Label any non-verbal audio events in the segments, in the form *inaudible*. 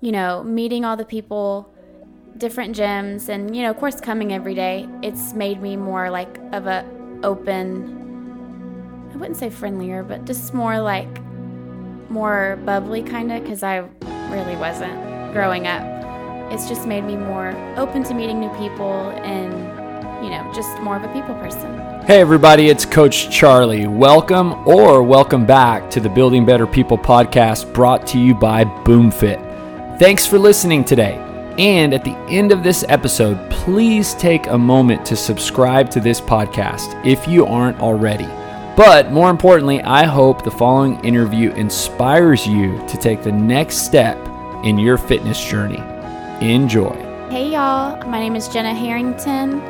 you know, meeting all the people, different gyms, and, you know, of course, coming every day, it's made me more like of a open, I wouldn't say friendlier, but just more like more bubbly kind of because I really wasn't growing up. It's just made me more open to meeting new people and, you know, just more of a people person. Hey, everybody, it's Coach Charlie. Welcome or welcome back to the Building Better People podcast brought to you by BoomFit. Thanks for listening today. And at the end of this episode, please take a moment to subscribe to this podcast if you aren't already. But more importantly, I hope the following interview inspires you to take the next step in your fitness journey. Enjoy. Hey, y'all. My name is Jenna Harrington.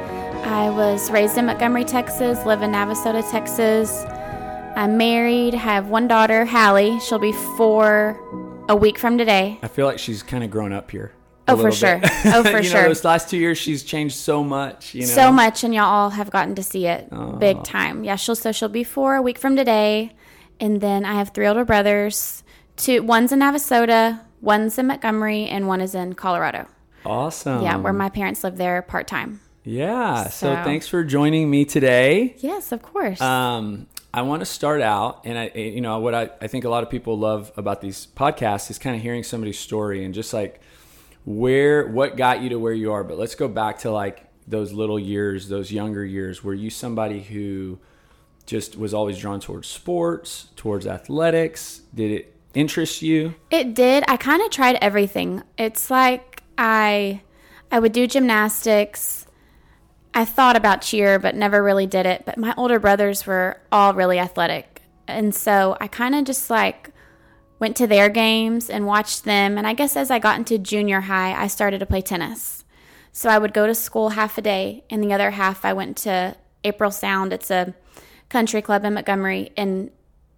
I was raised in Montgomery, Texas, live in Navasota, Texas. I'm married, have one daughter, Hallie. She'll be four a week from today. I feel like she's kind of grown up here. Oh, for sure. bit. *laughs* Oh, *laughs* for you sure. Know, those last two years, she's changed so much. You know, So much, and y'all all have gotten to see it big time. Yeah, she'll so she'll be four a week from today, and then I have three older brothers. Two, one's in Navasota, one's in Montgomery, and one is in Colorado. Awesome. Yeah, where my parents live there part time. Yeah. So, So- thanks for joining me today. Yes, of course. Um, I want to start out, and I, you know, what I, I think a lot of people love about these podcasts is kind of hearing somebody's story and just like where, what got you to where you are. But let's go back to like those little years, those younger years. Were you somebody who just was always drawn towards sports, towards athletics? Did it interest you? It did. I kind of tried everything. It's like I I would do gymnastics. I thought about cheer but never really did it. But my older brothers were all really athletic. And so I kind of just like went to their games and watched them. And I guess as I got into junior high, I started to play tennis. So I would go to school half a day, and the other half I went to April Sound. It's a country club in Montgomery and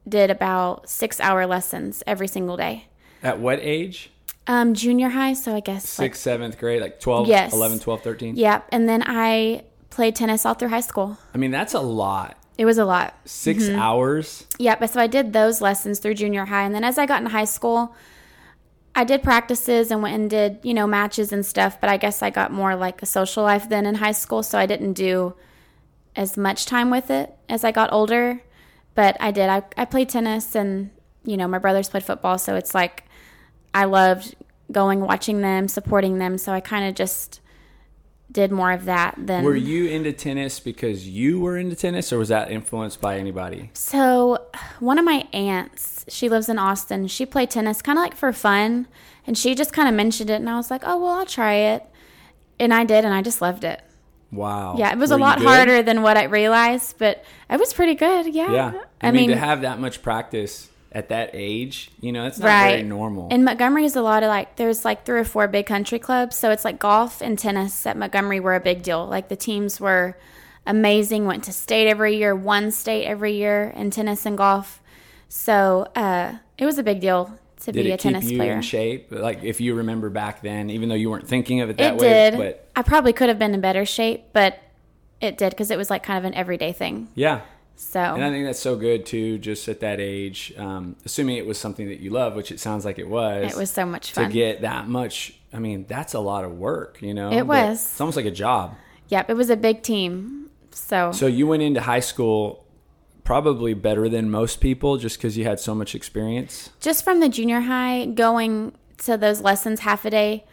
did about six hour lessons every single day. At what age? Um, junior high, so I guess like Sixth, seventh grade, like 12, Yes. 11, 12, 13? yeah. And then I played tennis all through high school. I mean, that's a lot. It was a lot. 6 Mm-hmm. hours. Yeah, but so I did those lessons through junior high, and then as I got into high school, I did practices and went and did you know matches and stuff. But I guess I got more like a social life than in high school, so I didn't do as much time with it as I got older. But I did. I I played tennis, and you know my brothers played football, so it's like I loved going, watching them, supporting them. So I kind of just did more of that than Were you into tennis because you were into tennis, or was that influenced by anybody? So, one of my aunts, she lives in Austin. She played tennis kind of like for fun, and she just kind of mentioned it, and I was like, "Oh, well, I'll try it." And I did, and I just loved it. Wow. Yeah, it was Were a lot harder than what I realized, but I was pretty good. Yeah. Yeah. I, mean, to have that much practice at that age, you know, it's not very normal. In Montgomery is a lot of like there's like three or four big country clubs, so it's like golf and tennis at Montgomery were a big deal. Like the teams were amazing, went to state every year, won state every year in tennis and golf. So, uh, it was a big deal to Did be a tennis you player. in shape? Like if you remember back then, even though you weren't thinking of it that It way, did. but I probably could have been in better shape, but it did because it was like kind of an everyday thing. yeah. So And I think that's so good too, just at that age, um, assuming it was something that you love, which it sounds like it was. it was so much fun. to get that much. I mean, that's a lot of work, you know. It was. It's almost like a job. yep, it was a big team. So, So you went into high school probably better than most people, just because you had so much experience. just from the junior high, going to those lessons half a day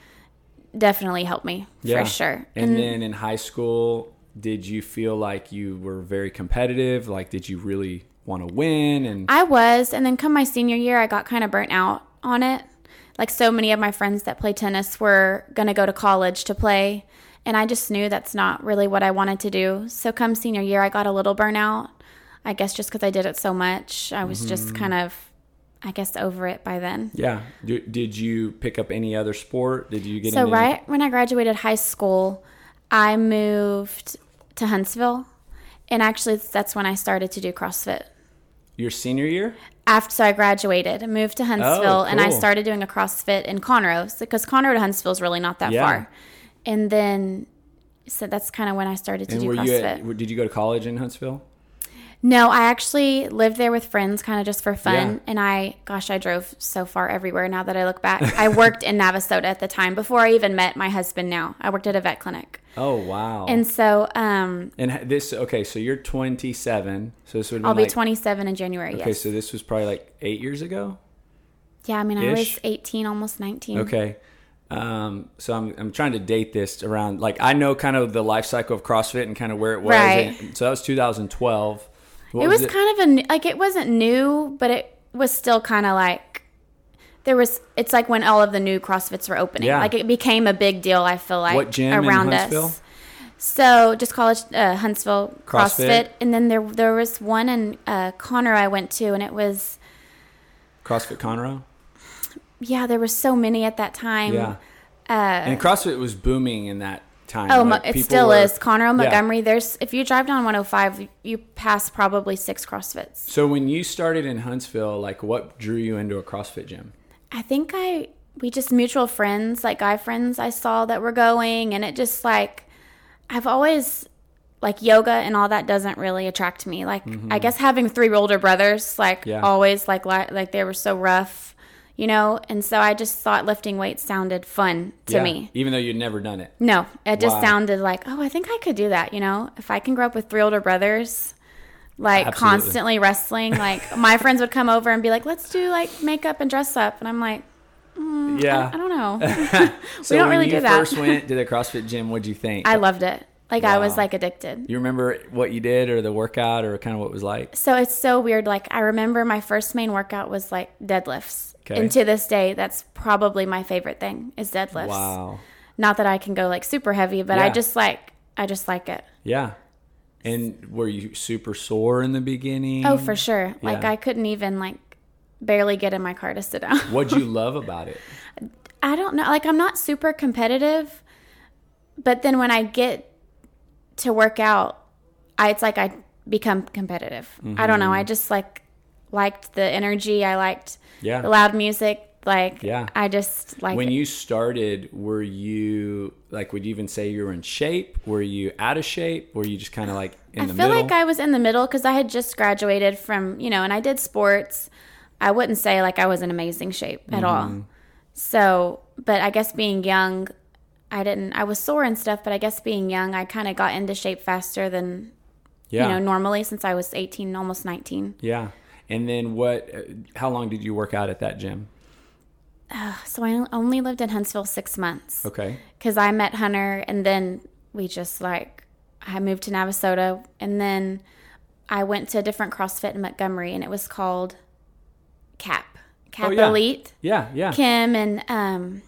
definitely helped me for sure. And then in high school, did you feel like you were very competitive? Like, did you really want to win? And I was, and then come my senior year, I got kind of burnt out on it. Like so many of my friends that play tennis were going to go to college to play, and I just knew that's not really what I wanted to do. So come senior year, I got a little burnout. I guess just because I did it so much, I was Mm-hmm. just kind of, I guess, over it by then. yeah, did you pick up any other sport? Did you get So into right when I graduated high school, I moved to Huntsville, and actually that's when I started to do CrossFit. your senior year? after so I graduated, I moved to Huntsville, oh, and I Oh, started doing a CrossFit in Conroe because Conroe to Huntsville is really not that Yeah. far. And then, so that's kind of when I started to And do were CrossFit. you at, did you go to college in Huntsville? No, I actually lived there with friends, kind of just for fun. Yeah. And I, gosh, I drove so far everywhere. Now that I look back, I worked in Navasota at the time before I even met my husband. Now I worked at a vet clinic, Oh wow. and so um, And this okay, so you're 27. So this would I'll be like, 27 in January. Okay, yes. so this was probably like eight years ago. yeah, I mean, I was 18, almost 19. Okay. Um, so I'm, I'm trying to date this around like I know kind of the life cycle of CrossFit and kind of where it was. Right. And so that was 2012. What it was kind of a like it wasn't new, but it was still kind of like there was. It's like when all of the new CrossFits were opening. Yeah. Like it became a big deal. I feel like What gym in around Huntsville? us. So just college uh, Huntsville CrossFit? CrossFit. and then there there was one in uh, Conroe I went to, and it was CrossFit Conroe. yeah, there were so many at that time. Yeah. Uh, And CrossFit was booming in that time. Oh, Like, it still were- is. Conroe, Yeah. Montgomery. There's if you drive down 105, you pass probably six CrossFits. So when you started in Huntsville, like what drew you into a CrossFit gym? I think I we just mutual friends, like guy friends I saw that were going and it just like I've always like yoga and all that doesn't really attract me. Like I guess having three older brothers like Mm-hmm. Yeah. always like li- like they were so rough, you know, and so I just thought lifting weights sounded fun to Yeah, me. even though you'd never done it. No, it just Wow. sounded like, oh, I think I could do that, you know? If I can grow up with three older brothers like Absolutely. constantly wrestling, like my friends would come over and be like, "Let's do like makeup and dress up." And I'm like, mm, Yeah. I don't know. *laughs* *laughs* so don't when really you do that. When you first went *laughs* to the CrossFit gym, what'd you think? I loved it. Like I was like addicted. you remember what you did or the workout or kind of what it was like? So it's so weird. Like I remember my first main workout was like deadlifts. Okay. And to this day, that's probably my favorite thing is deadlifts. Wow. Not that I can go like super heavy, but I just like I just like it. Yeah. And were you super sore in the beginning? Oh, for sure. Like I couldn't even like barely get in my car to sit down. *laughs* What'd you love about it? I don't know. Like I'm not super competitive, but then when I get to work out, I it's like I become competitive. I don't know. Mm-hmm. I just like liked the energy. I liked Yeah. the loud music. Like Yeah. I just like When it. you started, were you like, would you even say you were in shape? Were you out of shape? Were you just kind of like in I the feel like I was in the middle because I had just graduated from you know, and I did sports. I wouldn't say like I was in amazing shape at Mm-hmm. all. So, but I guess being young, I didn't. I was sore and stuff, but I guess being young, I kind of got into shape faster than yeah. you know normally since I was 18, almost 19. yeah. And then what, how long did you work out at that gym? So I only lived in Huntsville six months Okay. because I met Hunter, and then we just like I moved to Navasota, and then I went to a different CrossFit in Montgomery, and it was called Cap Cap Oh, yeah. Elite. Yeah. Yeah. Kim and um,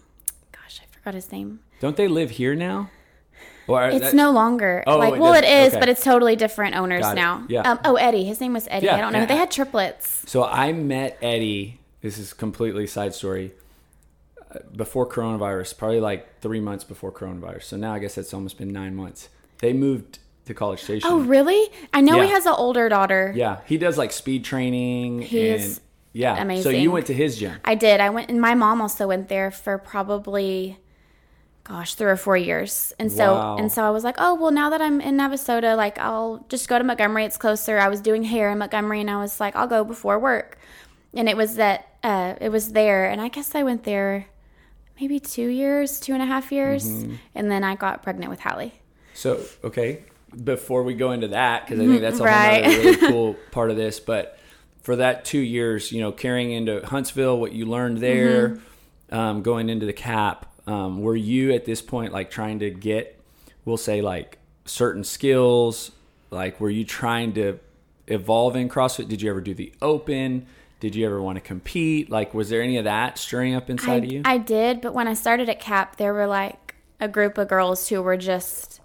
gosh, I forgot his name. Don't they live here now? Or It's that- no longer Oh, like it well, it does- okay. but it's totally different owners now. Yeah. Um, oh, Eddie, his name was Eddie. Yeah, I don't know. and They had triplets. So I met Eddie. This is completely side story. Before coronavirus, probably like three months before coronavirus. So now I guess it's almost been nine months. They moved to College Station. Oh, really? I know he has an older daughter. Yeah, he does like speed training. He's and, yeah. So you went to his gym. I did. I went, and my mom also went there for probably, gosh, three or four years. And so, Wow. and so I was like, oh well, now that I'm in Navasota, like I'll just go to Montgomery. It's closer. I was doing hair in Montgomery, and I was like, I'll go before work. And it was that, uh, it was there, and I guess I went there maybe two years, two and a half years, Mm-hmm. and then I got pregnant with Hallie. So okay, before we go into that, because I think that's a Right. whole really *laughs* cool part of this. But for that two years, you know, carrying into Huntsville, what you learned there, Mm-hmm. um, going into the cap, um, were you at this point like trying to get, we'll say like certain skills, like were you trying to evolve in CrossFit? Did you ever do the open? Did you ever want to compete? Like, was there any of that stirring up inside of you? I, I did, but when I started at CAP, there were like a group of girls who were just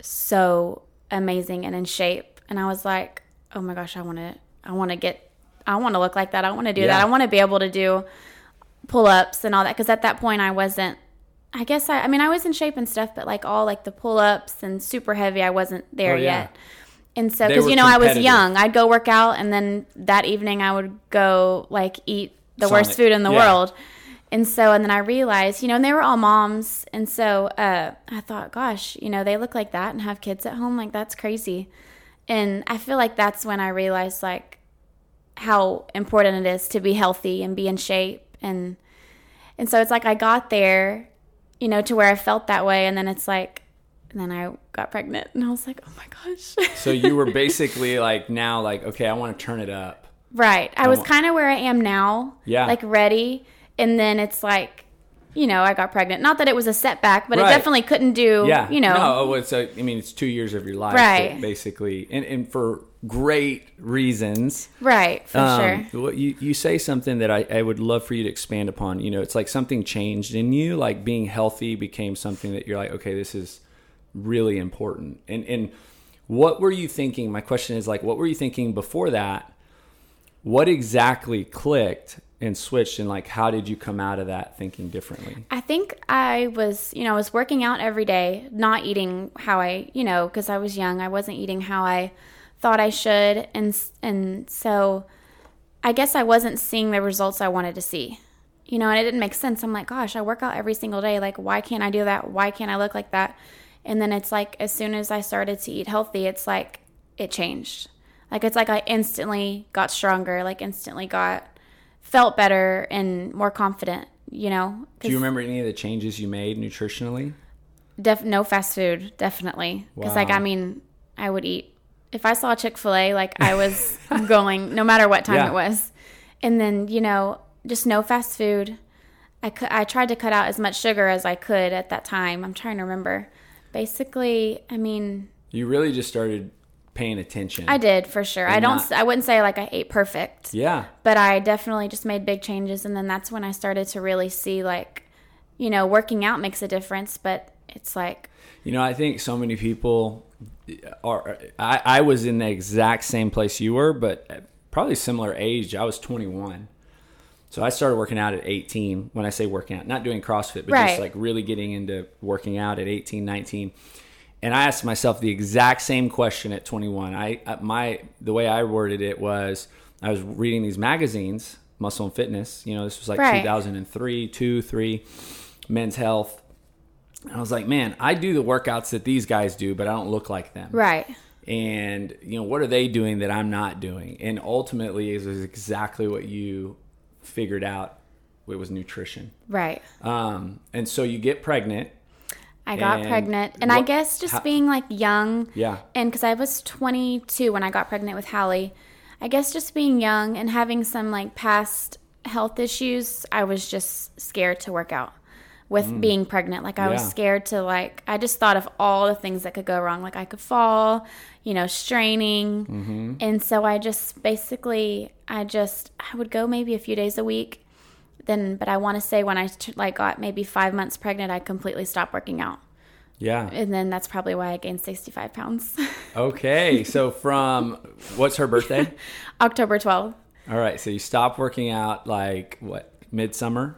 so amazing and in shape, and I was like, "Oh my gosh, I want to, I want to get, I want to look like that. I want to do Yeah. that. I want to be able to do pull ups and all that." Because at that point, I wasn't. I guess I, I mean, I was in shape and stuff, but like all like the pull ups and super heavy, I wasn't there Oh, yeah. yet. And so, because you know, I was young, I'd go work out, and then that evening I would go like eat the worst food in the Yeah. world. And so, and then I realized, you know, and they were all moms. And so uh, I thought, gosh, you know, they look like that and have kids at home. Like, that's crazy. And I feel like that's when I realized like how important it is to be healthy and be in shape and and so it's like I got there, you know, to where I felt that way and then it's like and then I got pregnant and I was like, "Oh my gosh." so you were *laughs* basically like now like, okay, I want to turn it up. Right. I was kind of where I am now. Yeah. Like ready and then it's like you know, I got pregnant. Not that it was a setback, but Right. it definitely couldn't do, Yeah. you know. No, it's a, I mean, it's two years of your life, Right. basically, and, and for great reasons. Right, for Um, sure. You, you say something that I, I would love for you to expand upon. You know, it's like something changed in you, like being healthy became something that you're like, okay, this is really important. And and what were you thinking? My question is like, what were you thinking before that? What exactly clicked and switched, and like, how did you come out of that thinking differently? I think I was, you know, I was working out every day, not eating how I, you know, because I was young, I wasn't eating how I thought I should, and and so I guess I wasn't seeing the results I wanted to see, you know, and it didn't make sense. I'm like, gosh, I work out every single day, like, why can't I do that? Why can't I look like that? And then it's like, as soon as I started to eat healthy, it's like it changed. Like it's like I instantly got stronger, like instantly got felt better and more confident, you know. Do you remember any of the changes you made nutritionally? Def- no fast food, definitely. Because like I mean, I would eat if I saw Chick Fil A, like I was *laughs* *laughs* going no matter what time Yeah. it was, and then you know just no fast food. I cou- I tried to cut out as much sugar as I could at that time. I'm trying to remember. Basically, I mean, You really just started paying attention. I did for sure. I don't. not- I wouldn't say like I ate perfect. Yeah. but I definitely just made big changes, and then that's when I started to really see like, you know, working out makes a difference. But it's like, You know, I think so many people uh, are. I, I was in the exact same place you were, but probably similar age. I was 21. So I started working out at 18. When I say working out, not doing CrossFit, but Right. just like really getting into working out at 18, 19. And I asked myself the exact same question at 21. I I- my the way I worded it was I was reading these magazines, Muscle and Fitness. You know, this was like Right. 2003, 2, 3, Men's Health. And I was like, man, I do the workouts that these guys do, but I don't look like them right, and you know what are they doing that i'm not doing and ultimately is, was exactly what you figured out it was nutrition right. um, and so you get pregnant I got And pregnant, and I guess just how- being like young, Yeah. and because I was 22 when I got pregnant with Hallie, I guess just being young and having some like past health issues, I was just scared to work out with being pregnant. Like I was Mm. Scared to like I just thought of all the things that could go wrong. Like I could fall, you know, straining, Mm-hmm. and so I just basically I just I would go maybe a few days a week. Then, but I want to say when I t- like got maybe five months pregnant, I completely stopped working out yeah and then that's probably why I gained 65 pounds. *laughs* okay so from what's her birthday *laughs* October 12th. all right so you stopped working out like what midsummer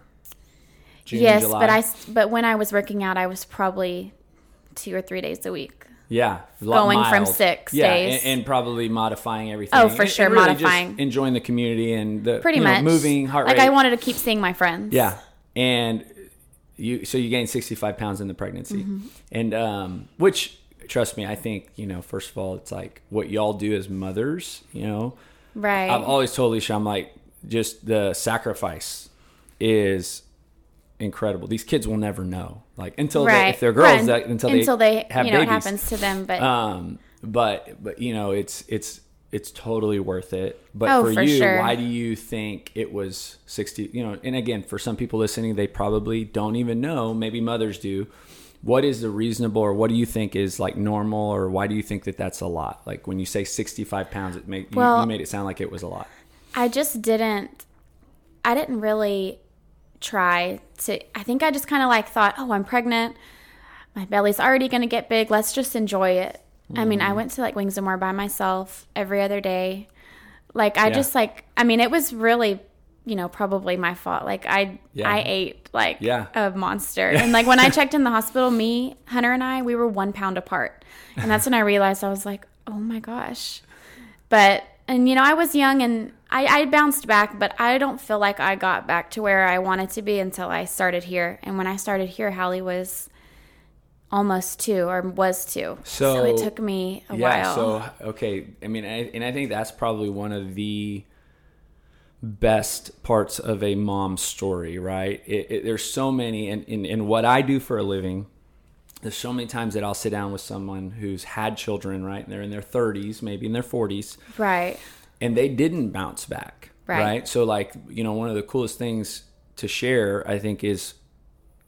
June, yes, July? but I but when I was working out, I was probably two or three days a week. Yeah, a Going from six yeah, days. And, and probably modifying everything. Oh, for And- sure, and really just modifying. enjoying the community and the Pretty you know, much moving heart rate. Like. I wanted to keep seeing my friends. Yeah, and you so you gained sixty five pounds in the pregnancy, Mm-hmm. and um, which trust me, I think you know. First of all, it's like what y'all do as mothers. You know, Right. I've always told Alicia, I'm like, just the sacrifice is incredible. These kids will never know, like until they, if they're girls, Right. that, until, until they, they, have you know, babies. happens to them. But Um, but but you know, it's it's it's totally worth it. But Oh, for, for you, sure. why do you think it was sixty? You know, and again, for some people listening, they probably don't even know. Maybe mothers do. What is the reasonable, or what do you think is like normal, or why do you think that that's a lot? Like when you say sixty-five pounds, it made you, you made it sound like it was a lot. I just didn't. I didn't really try to. I think I just kind of like thought, oh, I'm pregnant. My belly's already going to get big. Let's just enjoy it. I mean, Mm-hmm. I went to like Wings and More by myself every other day. Like I Yeah. just like. I mean, it was really, you know, probably my fault. Like I, Yeah. I ate like Yeah. a monster. And like when I *laughs* checked in the hospital, me, Hunter, and I, we were one pound apart. And that's when I realized I was like, oh my gosh but and you know i was young and I, I bounced back but i don't feel like i got back to where i wanted to be until i started here and when i started here hallie was almost two or was two. So, it took me a yeah while. so okay i mean I, and i think that's probably one of the best parts of a mom's story right it, it, there's so many and in, in what i do for a living there's so many times that i'll sit down with someone who's had children right and they're in their 30s maybe in their 40s right. And they didn't bounce back Right. right? So like you know one of the coolest things to share i think is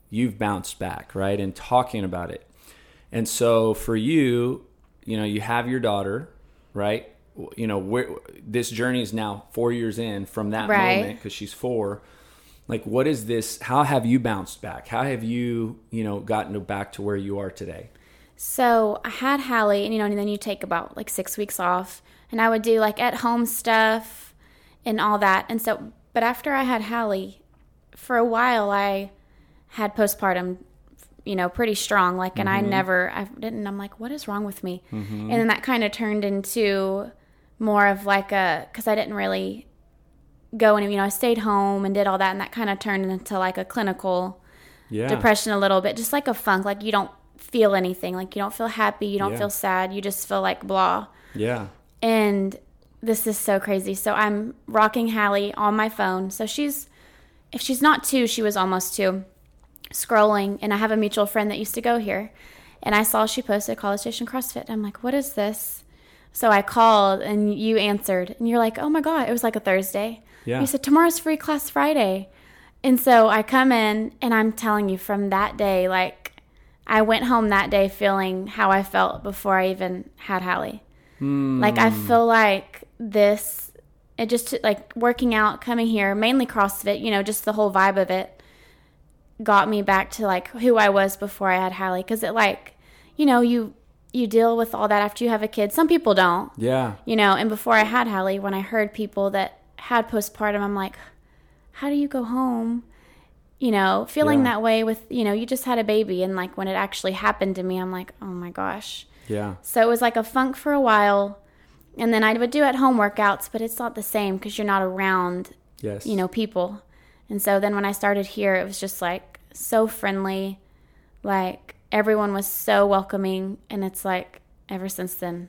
you've bounced back right and talking about it. And so for you you know you have your daughter right? You know where this journey is now four years in from that Right. moment because she's four. Like what is this how have you bounced back? How have you you know gotten back to where you are today? So I had Hallie, and you know, and then you take about like six weeks off, and I would do like at home stuff and all that. And so, but after I had Hallie, for a while I had postpartum, you know, pretty strong. Like, and I mm-hmm. never, I didn't. I'm like, what is wrong with me? Mm-hmm. And then that kind of turned into more of like a because I didn't really go and you know I stayed home and did all that, and that kind of turned into like a clinical yeah depression a little bit, just like a funk. Like you don't feel anything. Like you don't feel happy. You don't Yeah. feel sad. You just feel like blah. yeah And this is so crazy. So I'm rocking Hallie on my phone. So she's, if she's not two, she was almost two, scrolling. And I have a mutual friend that used to go here. And I saw she posted College Station CrossFit. I'm like, what is this? So I called and you answered. And you're like, oh my God. It was like a Thursday. Yeah. You said, tomorrow's free class Friday. And so I come in and I'm telling you from that day, like, I went home that day feeling how I felt before I even had Hallie. Like I hmm. feel like this, it just like working out, coming here, mainly CrossFit, you know, just the whole vibe of it got me back to like who I was before I had Hallie. Cause it like, you know, you, you deal with all that after you have a kid. Some people don't, yeah you know, and before I had Hallie, when I heard people that had postpartum, I'm like, how do you go home? You know, feeling Yeah. that way with, you know, you just had a baby. And like when it actually happened to me, I'm like, oh my gosh. Yeah So it was like a funk for a while. And then I would do at home workouts, but it's not the same because you're not around, yes you know, people. And so then when I started here, it was just like so friendly. Like everyone was so welcoming. And it's like ever since then.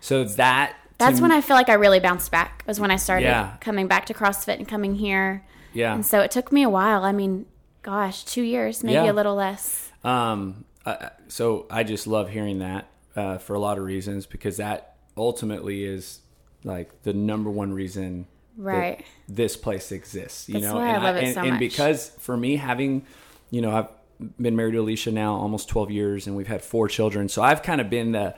so that That's when I feel like I really bounced back, was when I started Yeah. coming back to CrossFit and coming here. yeah And so it took me a while. I mean, gosh, two years, maybe Yeah. a little less. Um, uh, so I just love hearing that uh, for a lot of reasons because that ultimately is like the number one reason Right. this place exists. You That's know, I and love it and, so and because for me having, you know, I've been married to Alicia now almost twelve years, and we've had four children. So I've kind of been the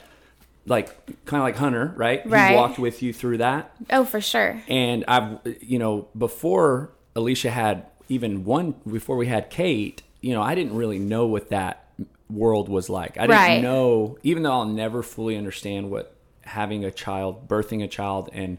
like kind of like Hunter, right? Right. He walked with you through that. Oh, for sure. And I've, you know, before Alicia had even one, before we had Kate, you know, I didn't really know what that world was like. I didn't Right. know, even though I'll never fully understand what having a child, birthing a child, and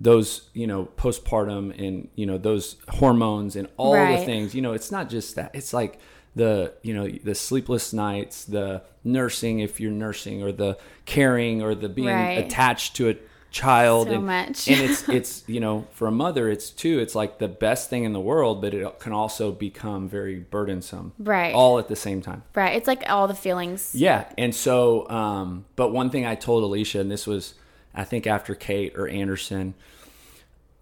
those, you know, postpartum and, you know, those hormones and all the things, you know, it's not just that. It's like, the you know the sleepless nights the nursing if you're nursing or the caring or the being Right. attached to a child So and, much. and it's *laughs* it's you know for a mother it's too it's like the best thing in the world but it can also become very burdensome Right. all at the same time Right. It's like all the feelings. yeah and so um but one thing i told alicia and this was i think after kate or anderson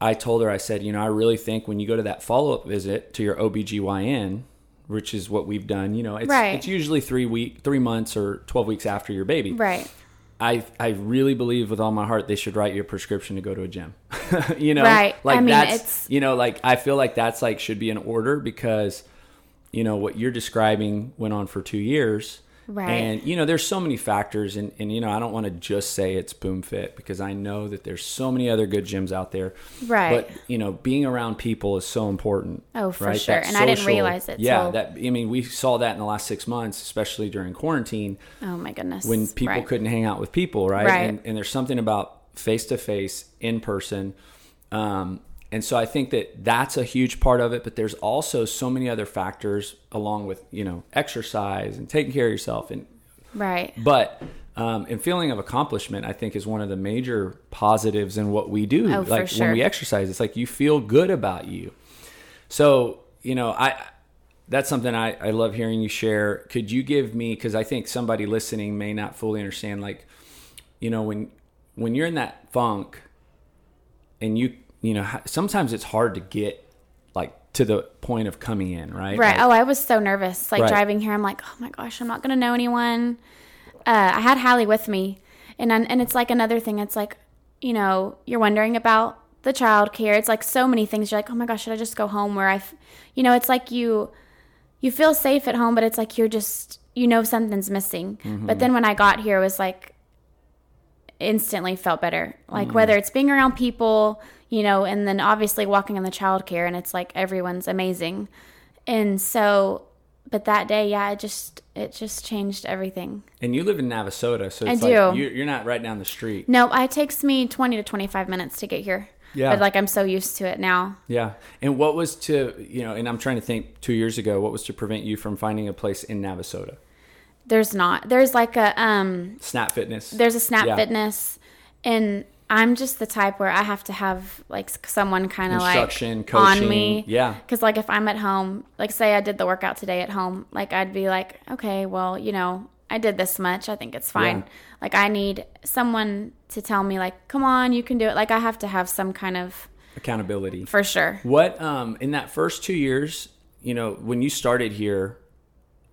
i told her i said you know i really think when you go to that follow-up visit to your obgyn which is what we've done you know it's, Right. it's usually three week three months or 12 weeks after your baby Right. I I really believe with all my heart they should write you a prescription to go to a gym. *laughs* you know, Right. Like I mean, that's it's- you know, like I feel like that's like should be an order because you know what you're describing went on for two years. Right. And you know, there's so many factors and, and you know, I don't want to just say it's BoomFit because I know that there's so many other good gyms out there. Right. But you know, being around people is so important. Oh, for right? sure. That And I didn't realize it Yeah, till- that I mean, we saw that in the last six months, especially during quarantine Oh my goodness. when people Right. couldn't hang out with people, right? Right. And, and there's something about face to face, in person. Um, and so I think that that's a huge part of it, but there's also so many other factors along with, you know, exercise and taking care of yourself. And, Right. but, um, and feeling of accomplishment, I think is one of the major positives in what we do. Oh, for like sure. when we exercise, it's like you feel good about you. So, you know, I, that's something I, I love hearing you share. Could you give me because I think somebody listening may not fully understand like, you know, when when you're in that funk and you you know sometimes it's hard to get like to the point of coming in, right? Right. Like, oh, I was so nervous. Like Right. driving here, I'm like, oh my gosh, I'm not gonna know anyone. Uh, I had Hallie with me, and I, and it's like another thing. It's like, you know, you're wondering about the child care. It's like so many things. You're like, oh my gosh, should I just go home? Where I, you know, it's like you, you feel safe at home, but it's like you're just, you know, something's missing. But then when I got here, it was like instantly felt better. Like whether it's being around people, you know, and then obviously walking in the childcare and it's like everyone's amazing. And so but that day, yeah, it just it just changed everything. and you live in Navasota, so I it's do. like you're, you're not right down the street. No, it takes me 20 to 25 minutes to get here. Yeah. But like I'm so used to it now. Yeah. And what was to, you know, and I'm trying to think two years ago, what was to prevent you from finding a place in Navasota? There's not. There's like a um Snap Fitness. there's a snap Yeah. fitness and I'm just the type where I have to have like someone kind of like Instruction, on me. yeah. Because like if I'm at home, like say I did the workout today at home, like I'd be like, okay, well, you know, I did this much. I think it's fine. Yeah. Like I need someone to tell me like, come on, you can do it. Like I have to have some kind of Accountability. for sure. What, um, in that first two years, you know, when you started here,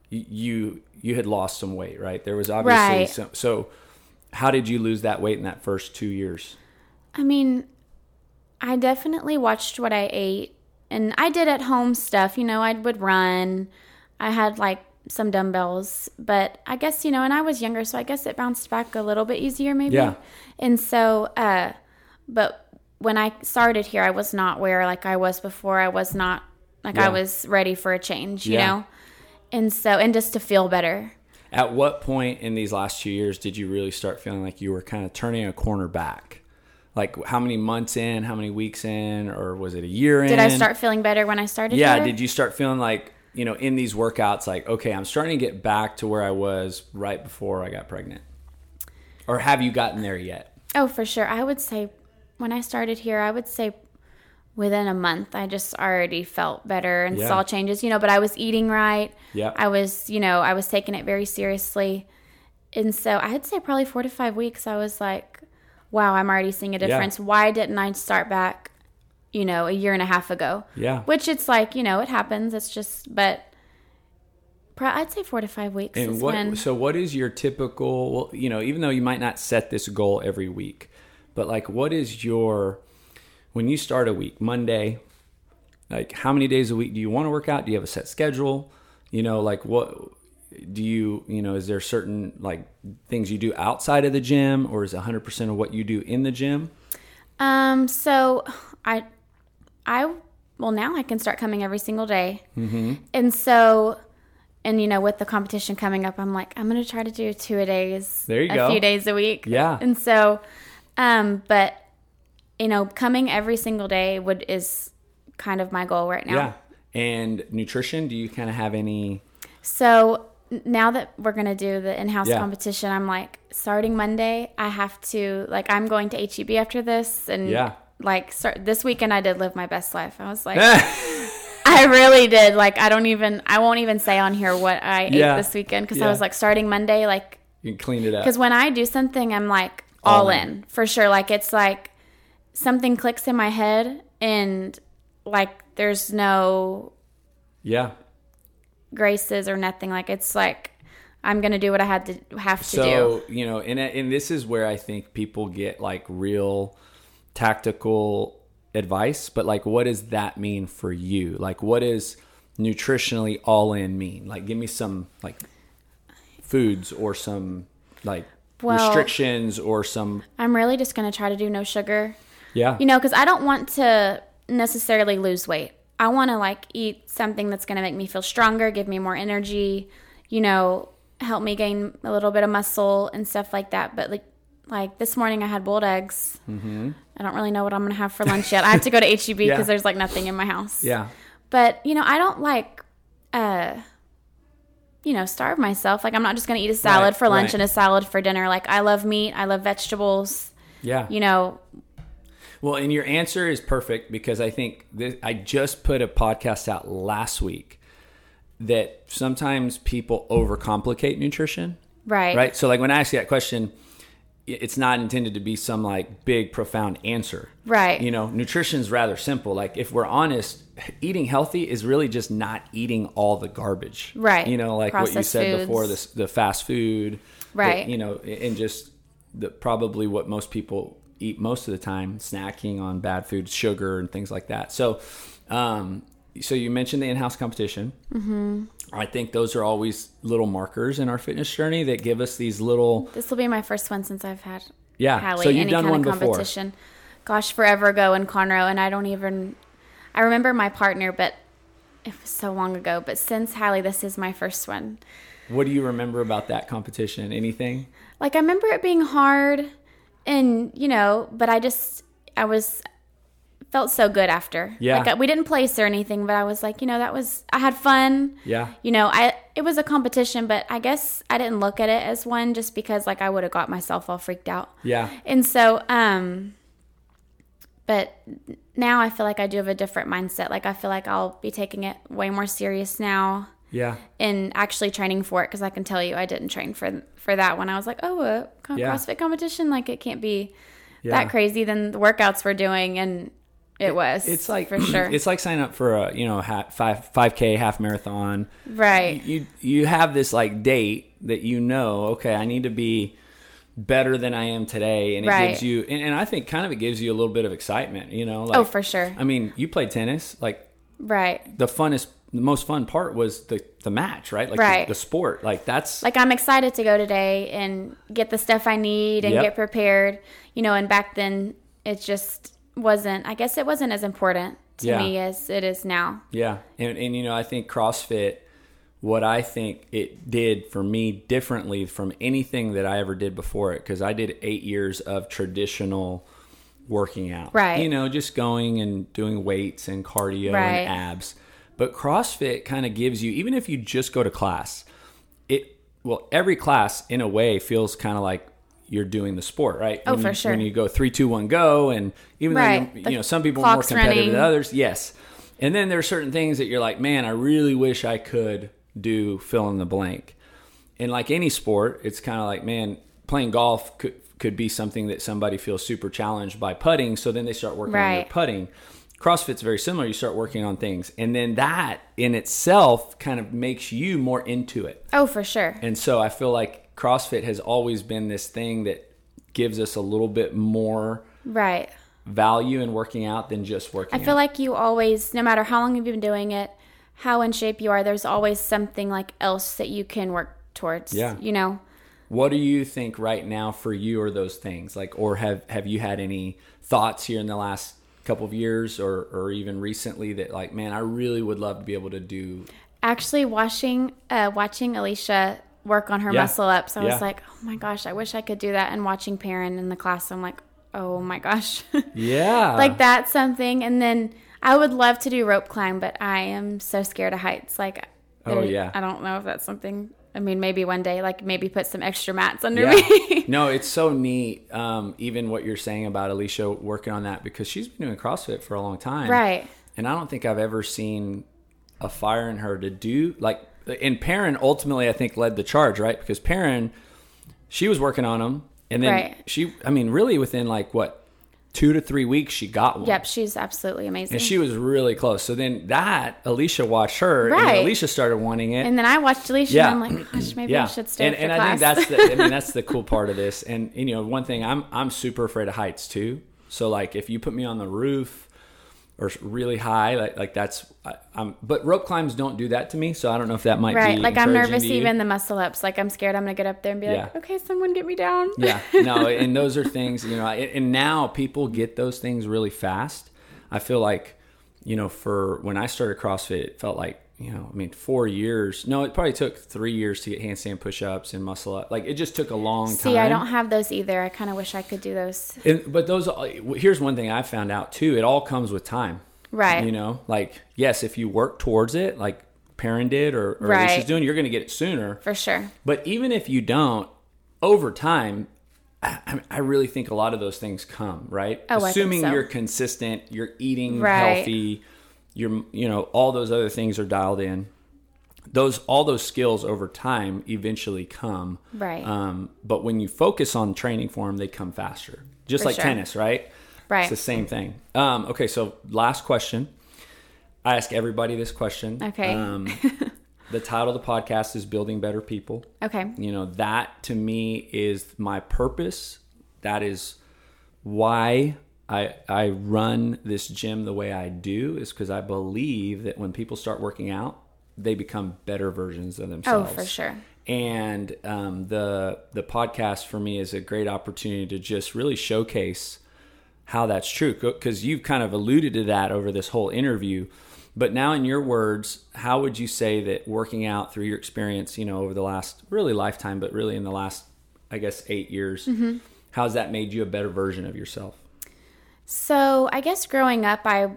you, you had lost some weight, right? There was obviously Right. some, so how did you lose that weight in that first two years? I mean, I definitely watched what I ate and I did at home stuff. You know, I would run. I had like some dumbbells, but I guess, you know, and I was younger, so I guess it bounced back a little bit easier maybe. Yeah. And so, uh, but when I started here, I was not where like I was before. I was not like Yeah. I was ready for a change, you Yeah. know? And so, and just to feel better. At what point in these last two years did you really start feeling like you were kind of turning a corner back? Like how many months in, how many weeks in, or was it a year in? Did I start feeling better when I started Yeah, did you start feeling like, you know, in these workouts, like, okay, I'm starting to get back to where I was right before I got pregnant? Or have you gotten there yet? Oh, for sure. I would say when I started here, I would say within a month, I just already felt better and Yeah. saw changes, you know, but I was eating right. Yeah. I was, you know, I was taking it very seriously. And so I'd say probably four to five weeks, I was like, wow, I'm already seeing a difference. Why didn't I start back, you know, a year and a half ago? Yeah. Which it's like, you know, it happens. It's just, but I'd say four to five weeks And what when. so what is your typical well, you know, even though you might not set this goal every week, but like what is your when you start a week, Monday, like how many days a week do you want to work out? Do you have a set schedule? You know, like what do you, you know, is there certain like things you do outside of the gym or is it 100% of what you do in the gym? Um, so I, I, well, now I can start coming every single day. Mm-hmm. And so, and you know, with the competition coming up, I'm like, I'm going to try to do two a days. There you a go. few days a week. Yeah. And so, um, but you know, coming every single day would, is kind of my goal right now. Yeah. And nutrition, do you kind of have any So now that we're gonna do the in-house Yeah. competition, I'm like, starting Monday, I have to like, I'm going to HEB after this, and Yeah. like, start this weekend, I did live my best life. I was like, *laughs* I really did. Like, I don't even, I won't even say on here what I Yeah. ate this weekend because Yeah. I was like, starting Monday, like, you clean it up? because when I do something, I'm like all, All in. in. for sure. Like, it's like something clicks in my head, and like, there's no Yeah. graces or nothing. Like it's like I'm gonna do what I had to have to do. So you know, and and this is where I think people get like real tactical advice. But like, what does that mean for you? Like, what does nutritionally all in mean? Like, give me some like foods or some like Well- restrictions or some I'm really just gonna try to do no sugar. Yeah You know, because I don't want to necessarily lose weight. I want to like eat something that's gonna make me feel stronger, give me more energy. You know, help me gain a little bit of muscle and stuff like that. But like, like this morning I had boiled eggs. Mm-hmm. I don't really know what I'm gonna have for lunch yet. I have to go to HEB because *laughs* Yeah. there's like nothing in my house. yeah But you know, I don't like, uh, you know, starve myself. Like I'm not just gonna eat a salad Right, for lunch right. and a salad for dinner. Like I love meat. I love vegetables. yeah You know, Well, and your answer is perfect because I think this, I just put a podcast out last week, that sometimes people overcomplicate nutrition. Right. Right. So like when I ask you that question, it's not intended to be some like big profound answer. Right. You know, nutrition's rather simple. Like if we're honest, eating healthy is really just not eating all the garbage. Right. You know, like what you Processed said before, foods. the, the fast food. the- Right. you know, and just the probably what most people eat most of the time, snacking on bad foods, sugar and things like that. So, um, so you mentioned the in-house competition. Mm-hmm. I think those are always little markers in our fitness journey that give us these little This will be my first one since I've had Yeah, Hallie so you've any done kind one of before. competition. Gosh, forever ago in Conroe, and I don't even. I remember my partner, but it was so long ago. But since Hallie, this is my first one. What do you remember about that competition? Anything? Like I remember it being hard, and you know, but I just I was felt so good after. Yeah. like we didn't place or anything, but I was like, you know, that was I had fun. Yeah. you know, I it was a competition, but I guess I didn't look at it as one just because like I would have got myself all freaked out. Yeah. And so, um, but now I feel like I do have a different mindset. Like I feel like I'll be taking it way more serious now Yeah. and actually training for it because I can tell you I didn't train for for that one. I was like, oh, a co- Yeah. CrossFit competition, like it can't be Yeah. that crazy than the workouts we're doing, and it was. It's like for *clears throat* sure, It's like signing up for a you know five five k half marathon. right? You you have this like date that you know. Okay, I need to be better than I am today, and it Right. gives you. And, and I think kind of it gives you a little bit of excitement. You know. Oh, like, oh, for sure, I mean, you play tennis. Like right. the funnest, the most fun part was the the match, right? Like Right. The, the sport. Like that's like I'm excited to go today and get the stuff I need and Yep. get prepared. You know, and back then it just wasn't. I guess it wasn't as important to Yeah. me as it is now. Yeah, and and you know, I think CrossFit, what I think it did for me differently from anything that I ever did before it, because I did eight years of traditional working out, Right. You know, just going and doing weights and cardio Right. and abs. But CrossFit kind of gives you, even if you just go to class, it well, every class in a way feels kind of like you're doing the sport, right? Oh, When for you- sure. When you go three, two, one, go, and even though you, you know some people are more competitive than others, yes. And then there are certain things that you're like, man, I really wish I could do fill in the blank. And like any sport, it's kind of like, man, playing golf could could be something that somebody feels super challenged by putting, so then they start working on their putting. CrossFit's very similar. You start working on things, and then that in itself kind of makes you more into it. Oh, for sure. And so I feel like CrossFit has always been this thing that gives us a little bit more Right. value in working out than just working I feel out. like you always, no matter how long you've been doing it, how in shape you are, there's always something like else that you can work towards. Yeah. You know. What do you think right now for you are those things? Like or have have you had any thoughts here in the last couple of years or or even recently that like, man, I really would love to be able to do Actually, watching uh, watching Alicia work on her Yeah. muscle ups, I Yeah. was like, oh my gosh, I wish I could do that. And watching Perrin in the class, I'm like, oh my gosh, *laughs* Yeah. like that's something. And then I would love to do rope climb, but I am so scared of heights. Like, Oh, yeah. I don't know if that's something. I mean, maybe one day, like maybe put some extra mats under Yeah. me. no, it's so neat. Um, even what you're saying about Alicia working on that because she's been doing CrossFit for a long time. right. And I don't think I've ever seen a fire in her to do like and Perrin ultimately I think led the charge, right? Because Perrin, she was working on them and then Right. she I mean really within like what two to three weeks she got one. Yep, she's absolutely amazing. And she was really close. So then that Alicia watched her Right. then Alicia started wanting it. and then I watched Alicia, Yeah. and I'm like, oh gosh, maybe yeah. I should stay and, and I think that's the I mean that's *laughs* the cool part of this. And, and you know, one thing I'm I'm super afraid of heights too. So like if you put me on the roof or really high, like like that's I, I'm. But rope climbs don't do that to me, so I don't know if that might be right. Like I'm nervous even the muscle ups. Like I'm scared I'm gonna get up there and be like, okay, someone get me down. yeah *laughs* no and those are things you know and now people get those things really fast i feel like you know for when i started crossfit it felt like you know i mean four years no it probably took three years to get handstand push-ups and muscle up like it just took a long time See, I don't have those either. I kind of wish I could do those. and, but those uh, here's one thing i found out too it all comes with time Right. you know like yes if you work towards it like Perrin did or, or Right. Alicia's doing you're going to get it sooner For sure. but even if you don't, over time, I, I really think a lot of those things come right. Oh, I think Assuming so. you're consistent, you're eating Right. healthy, you're you know all those other things are dialed in. those all those skills over time eventually come. Right. Um, but when you focus on training for them, they come faster. Just For like sure. tennis, right? Right. It's the same thing. Um, okay, so last question. I ask everybody this question. Okay. Um, *laughs* the title of the podcast is Building Better People. Okay. You know, that to me is my purpose. That is why I I run this gym the way I do is because I believe that when people start working out, they become better versions of themselves. Oh, for sure. And um, the the podcast for me is a great opportunity to just really showcase how that's true because you've kind of alluded to that over this whole interview. But now, in your words, how would you say that working out through your experience, you know, over the last really lifetime, but really in the last, I guess, eight years, Mm-hmm. how's that made you a better version of yourself? So I guess growing up, I,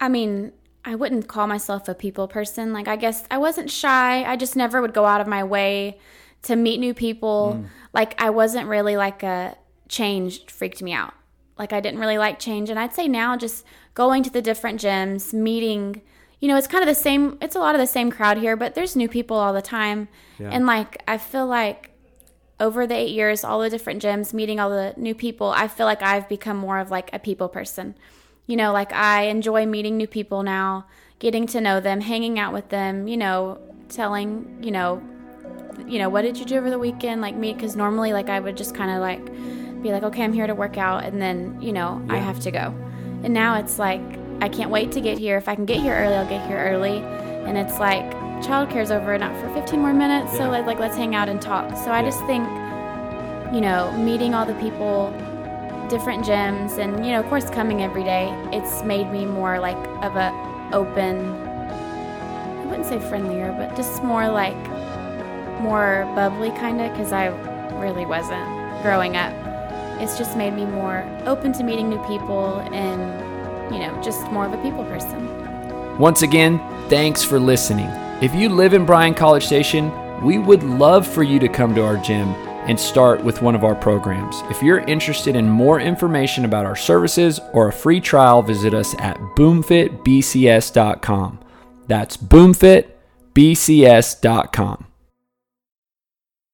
I mean, I wouldn't call myself a people person. Like I guess I wasn't shy. I just never would go out of my way to meet new people. Hmm. Like I wasn't really like a change freaked me out. Like I didn't really like change, and I'd say now just going to the different gyms, meeting. You know, it's kind of the same. It's a lot of the same crowd here, but there's new people all the time, Yeah. and like I feel like over the eight years, all the different gyms, meeting all the new people, I feel like I've become more of like a people person. You know, like I enjoy meeting new people now, getting to know them, hanging out with them, you know, telling, you know, you know, what did you do over the weekend? Like me, because normally, like, I would just kind of like be like, okay, I'm here to work out, and then, you know, I have to go. And now it's like, I can't wait to get here. If I can get here early, I'll get here early. And it's like, childcare's over not for 15 more minutes, so like, like let's hang out and talk. So I Yeah. just think, you know, meeting all the people, different gyms, and you know, of course, coming every day, it's made me more like of a open. I wouldn't say friendlier, but just more like more bubbly kind of because I really wasn't growing up. It's just made me more open to meeting new people and, you know, just more of a people person. Once again, thanks for listening. If you live in Bryan College Station, we would love for you to come to our gym and start with one of our programs. If you're interested in more information about our services or a free trial, visit us at boomfitbcs.com. That's boomfitbcs.com.